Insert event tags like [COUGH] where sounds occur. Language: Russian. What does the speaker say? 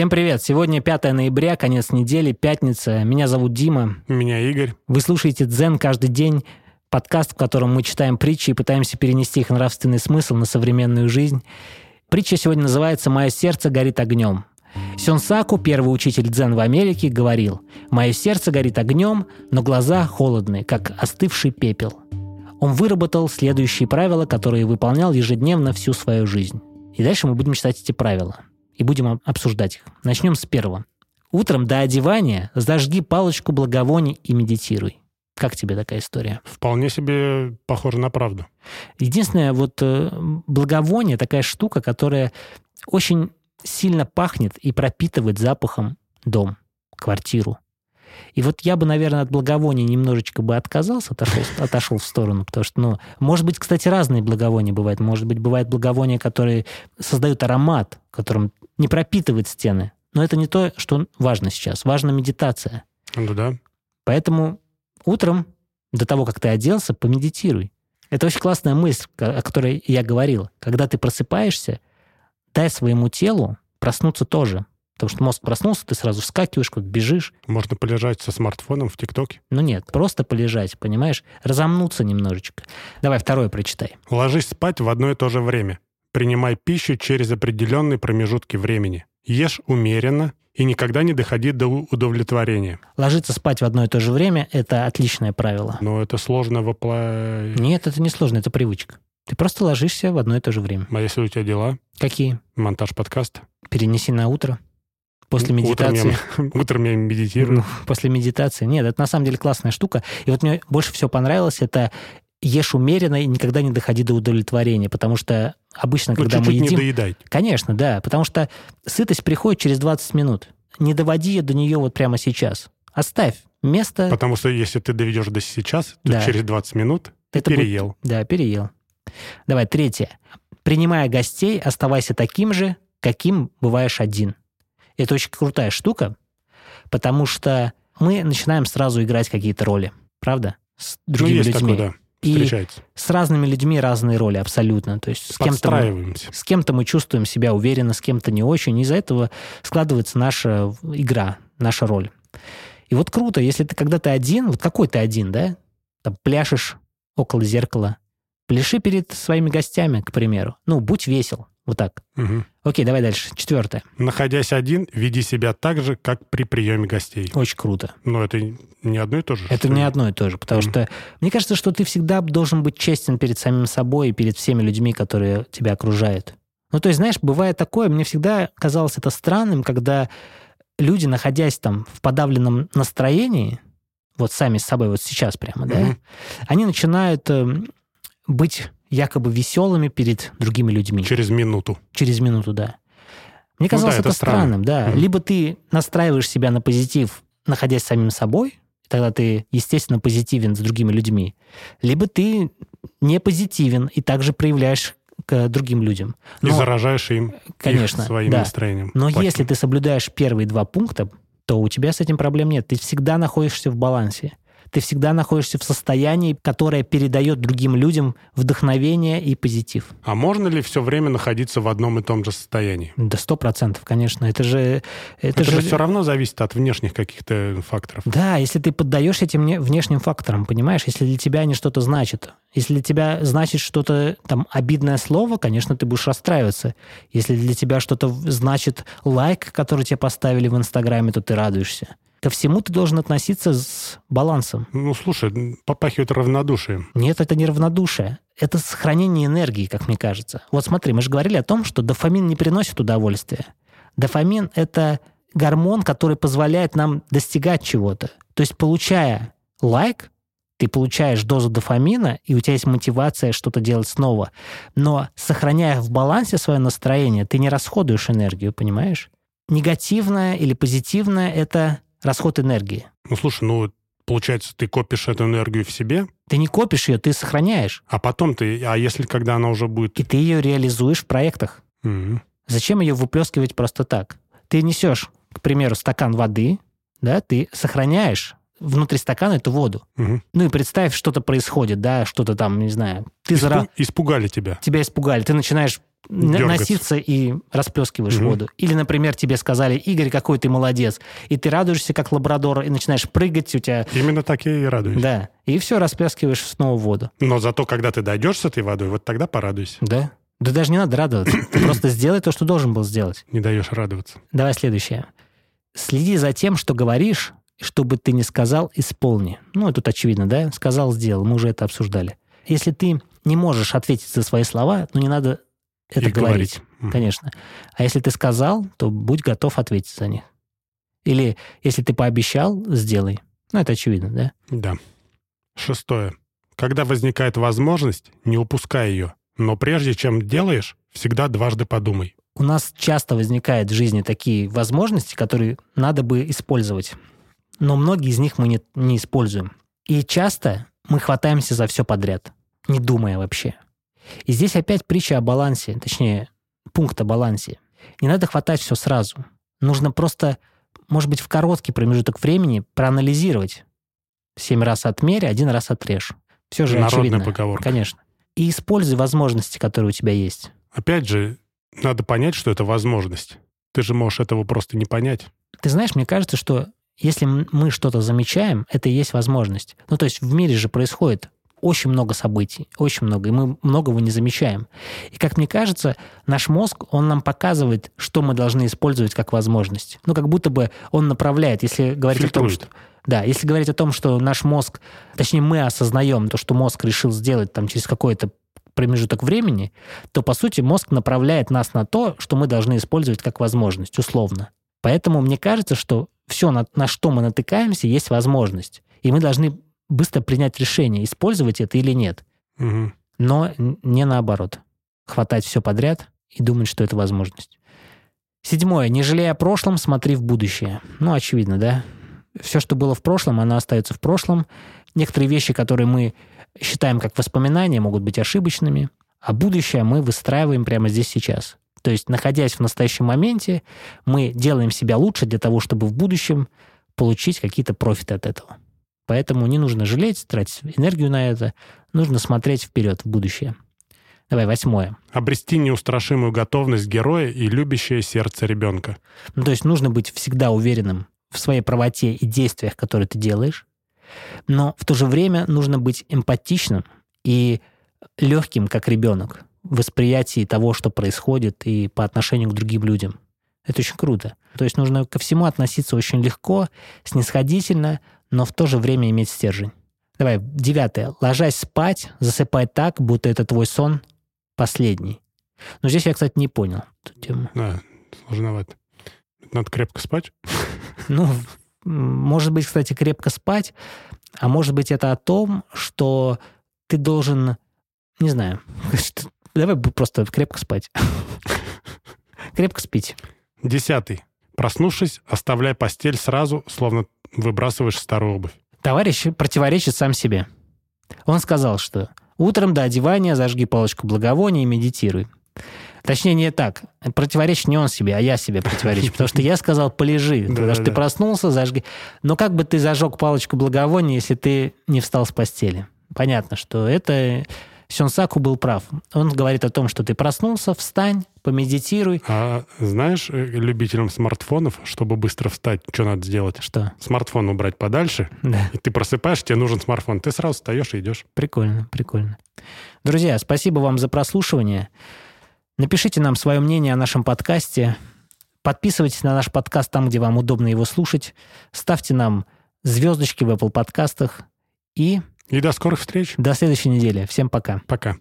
Всем привет! Сегодня 5 ноября, конец недели, пятница. Меня зовут Дима. Меня Игорь. Вы слушаете «Дзен» каждый день, подкаст, в котором мы читаем притчи и пытаемся перенести их нравственный смысл на современную жизнь. Притча сегодня называется «Мое сердце горит огнем». Сёнсаку, первый учитель дзен в Америке, говорил, «Мое сердце горит огнем, но глаза холодные, как остывший пепел». Он выработал следующие правила, которые выполнял ежедневно всю свою жизнь. И дальше мы будем читать эти правила и будем обсуждать их. Начнем с первого. Утром до одевания зажги палочку благовоний и медитируй. Как тебе такая история? Вполне себе похоже на правду. Единственное, вот э, благовоние такая штука, которая очень сильно пахнет и пропитывает запахом дом, квартиру. И вот я бы, наверное, от благовоний немножечко бы отказался, отошел, отошел в сторону, потому что, ну, может быть, кстати, разные благовония бывают. Может быть, бывают благовония, которые создают аромат, которым не пропитывает стены. Но это не то, что важно сейчас. Важна медитация. Ну да. Поэтому утром, до того, как ты оделся, помедитируй. Это очень классная мысль, о которой я говорил. Когда ты просыпаешься, дай своему телу проснуться тоже. Потому что мозг проснулся, ты сразу вскакиваешь, как бежишь. Можно полежать со смартфоном в ТикТоке. Ну нет, просто полежать, понимаешь? Разомнуться немножечко. Давай второе прочитай. Ложись спать в одно и то же время. Принимай пищу через определенные промежутки времени. Ешь умеренно и никогда не доходи до удовлетворения. Ложиться спать в одно и то же время – это отличное правило. Но это сложно вопло... Нет, это не сложно, это привычка. Ты просто ложишься в одно и то же время. А если у тебя дела? Какие? Монтаж подкаста. Перенеси на утро. После медитации. Утром я, [LAUGHS] утром я медитирую. Ну, после медитации. Нет, это на самом деле классная штука. И вот мне больше всего понравилось, это ешь умеренно и никогда не доходи до удовлетворения, потому что обычно, ну, когда чуть -чуть мы едим... не доедать. Конечно, да, потому что сытость приходит через 20 минут. Не доводи ее до нее вот прямо сейчас. Оставь место... Потому что если ты доведешь до сейчас, то да. через 20 минут ты это переел. Будет... Да, переел. Давай, третье. Принимая гостей, оставайся таким же, каким бываешь один. Это очень крутая штука, потому что мы начинаем сразу играть какие-то роли, правда? С другими ну, есть людьми. Такое, да. И с разными людьми разные роли абсолютно. То есть с кем-то, мы, с кем-то мы чувствуем себя уверенно, с кем-то не очень. Из-за этого складывается наша игра, наша роль. И вот круто, если ты когда ты один, вот какой ты один, да? Там пляшешь около зеркала, пляши перед своими гостями, к примеру. Ну, будь весел. Вот так. Угу. Окей, давай дальше. Четвертое. Находясь один, веди себя так же, как при приеме гостей. Очень круто. Но это не одно и то же. Это не одно и то же, потому mm что мне кажется, что ты всегда должен быть честен перед самим собой и перед всеми людьми, которые тебя окружают. Ну, то есть, знаешь, бывает такое, мне всегда казалось это странным, когда люди, находясь там в подавленном настроении, вот сами с собой, вот сейчас прямо, mm-hmm. да, они начинают э, быть якобы веселыми перед другими людьми. Через минуту. Через минуту, да. Мне казалось ну, да, это, это странным, да. Mm-hmm. Либо ты настраиваешь себя на позитив, находясь самим собой, тогда ты, естественно, позитивен с другими людьми. Либо ты не позитивен и также проявляешь к другим людям. Но, и заражаешь им конечно, их своим да. настроением. Но плохим. если ты соблюдаешь первые два пункта, то у тебя с этим проблем нет. Ты всегда находишься в балансе ты всегда находишься в состоянии, которое передает другим людям вдохновение и позитив. А можно ли все время находиться в одном и том же состоянии? Да, сто процентов, конечно. Это же... Это, это же... же все равно зависит от внешних каких-то факторов. Да, если ты поддаешь этим внешним факторам, понимаешь, если для тебя они что-то значат. Если для тебя значит что-то там обидное слово, конечно, ты будешь расстраиваться. Если для тебя что-то значит лайк, который тебе поставили в Инстаграме, то ты радуешься ко всему ты должен относиться с балансом. Ну, слушай, попахивает равнодушием. Нет, это не равнодушие. Это сохранение энергии, как мне кажется. Вот смотри, мы же говорили о том, что дофамин не приносит удовольствия. Дофамин — это гормон, который позволяет нам достигать чего-то. То есть, получая лайк, ты получаешь дозу дофамина, и у тебя есть мотивация что-то делать снова. Но сохраняя в балансе свое настроение, ты не расходуешь энергию, понимаешь? Негативное или позитивное — это расход энергии. Ну, слушай, ну, получается, ты копишь эту энергию в себе? Ты не копишь ее, ты сохраняешь. А потом ты, а если когда она уже будет... И ты ее реализуешь в проектах. Угу. Зачем ее выплескивать просто так? Ты несешь, к примеру, стакан воды, да, ты сохраняешь внутри стакана эту воду. Угу. Ну и представь, что-то происходит, да, что-то там, не знаю. Ты Испу... зара... Испугали тебя. Тебя испугали. Ты начинаешь Дергаться. носиться и расплескиваешь Мгм. воду. Или, например, тебе сказали, Игорь, какой ты молодец. И ты радуешься, как лабрадор, и начинаешь прыгать, у тебя... Именно так я и радуюсь. Да. И все, расплескиваешь снова воду. Но зато, когда ты дойдешь с этой водой, вот тогда порадуйся. Да. Да даже не надо радоваться. Ты [CLEARS THROAT] просто сделай то, что должен был сделать. Не даешь радоваться. Давай следующее. Следи за тем, что говоришь, и что бы ты ни сказал, исполни. Ну, тут очевидно, да? Сказал, сделал. Мы уже это обсуждали. Если ты не можешь ответить за свои слова, ну, не надо это И говорить. Мгм. Конечно. А если ты сказал, то будь готов ответить за них. Или если ты пообещал, сделай. Ну, это очевидно, да? Да. Шестое. Когда возникает возможность, не упускай ее. Но прежде чем делаешь, всегда дважды подумай. У нас часто возникают в жизни такие возможности, которые надо бы использовать. Но многие из них мы не, не используем. И часто мы хватаемся за все подряд, не думая вообще. И здесь опять притча о балансе, точнее, пункт о балансе. Не надо хватать все сразу. Нужно просто, может быть, в короткий промежуток времени проанализировать. Семь раз отмерь, один раз отрежь. Все же Народная очевидно. поговорка. Конечно. И используй возможности, которые у тебя есть. Опять же, надо понять, что это возможность. Ты же можешь этого просто не понять. Ты знаешь, мне кажется, что если мы что-то замечаем, это и есть возможность. Ну, то есть в мире же происходит очень много событий, очень много, и мы многого не замечаем. И, как мне кажется, наш мозг, он нам показывает, что мы должны использовать как возможность. Ну, как будто бы он направляет, если говорить о том, Фильтрует. что... Да, если говорить о том, что наш мозг, точнее, мы осознаем то, что мозг решил сделать там через какой-то промежуток времени, то, по сути, мозг направляет нас на то, что мы должны использовать как возможность, условно. Поэтому мне кажется, что все, на, на что мы натыкаемся, есть возможность. И мы должны быстро принять решение, использовать это или нет. Мгм. Но не наоборот. Хватать все подряд и думать, что это возможность. Седьмое. Не жалея о прошлом, смотри в будущее. Ну, очевидно, да? Все, что было в прошлом, оно остается в прошлом. Некоторые вещи, которые мы считаем как воспоминания, могут быть ошибочными. А будущее мы выстраиваем прямо здесь сейчас. То есть, находясь в настоящем моменте, мы делаем себя лучше для того, чтобы в будущем получить какие-то профиты от этого. Поэтому не нужно жалеть, тратить энергию на это. Нужно смотреть вперед, в будущее. Давай, восьмое. Обрести неустрашимую готовность героя и любящее сердце ребенка. Ну, то есть нужно быть всегда уверенным в своей правоте и действиях, которые ты делаешь, но в то же время нужно быть эмпатичным и легким, как ребенок, в восприятии того, что происходит, и по отношению к другим людям. Это очень круто. То есть нужно ко всему относиться очень легко, снисходительно, но в то же время иметь стержень. Давай, девятое. Ложась спать, засыпай так, будто это твой сон последний. Но здесь я, кстати, не понял эту тему. Да, сложновато. Надо крепко спать. [LAUGHS] Ну, может быть, кстати, крепко спать, а может быть, это о том, что ты должен, не знаю, [LAUGHS] давай просто крепко спать. [LAUGHS] Крепко спить. Десятый. Проснувшись, оставляй постель сразу, словно выбрасываешь старую обувь. Товарищ противоречит сам себе. Он сказал, что утром до одевания зажги палочку благовония и медитируй. Точнее, не так. Противоречит не он себе, а я себе противоречу. Потому что я сказал, полежи. [LAUGHS] Потому что ты проснулся, зажги. Но как бы ты зажег палочку благовония, если ты не встал с постели? Понятно, что это... Сёнсаку был прав. Он говорит о том, что ты проснулся, встань, помедитируй. А знаешь, э, любителям смартфонов, чтобы быстро встать, что надо сделать? Что? Смартфон убрать подальше, Да. и ты просыпаешь, тебе нужен смартфон. Ты сразу встаешь и идешь. Прикольно, прикольно. Друзья, спасибо вам за прослушивание. Напишите нам свое мнение о нашем подкасте. Подписывайтесь на наш подкаст там, где вам удобно его слушать. Ставьте нам звездочки в Apple подкастах. И И до скорых встреч. до следующей недели. Всем пока. Пока.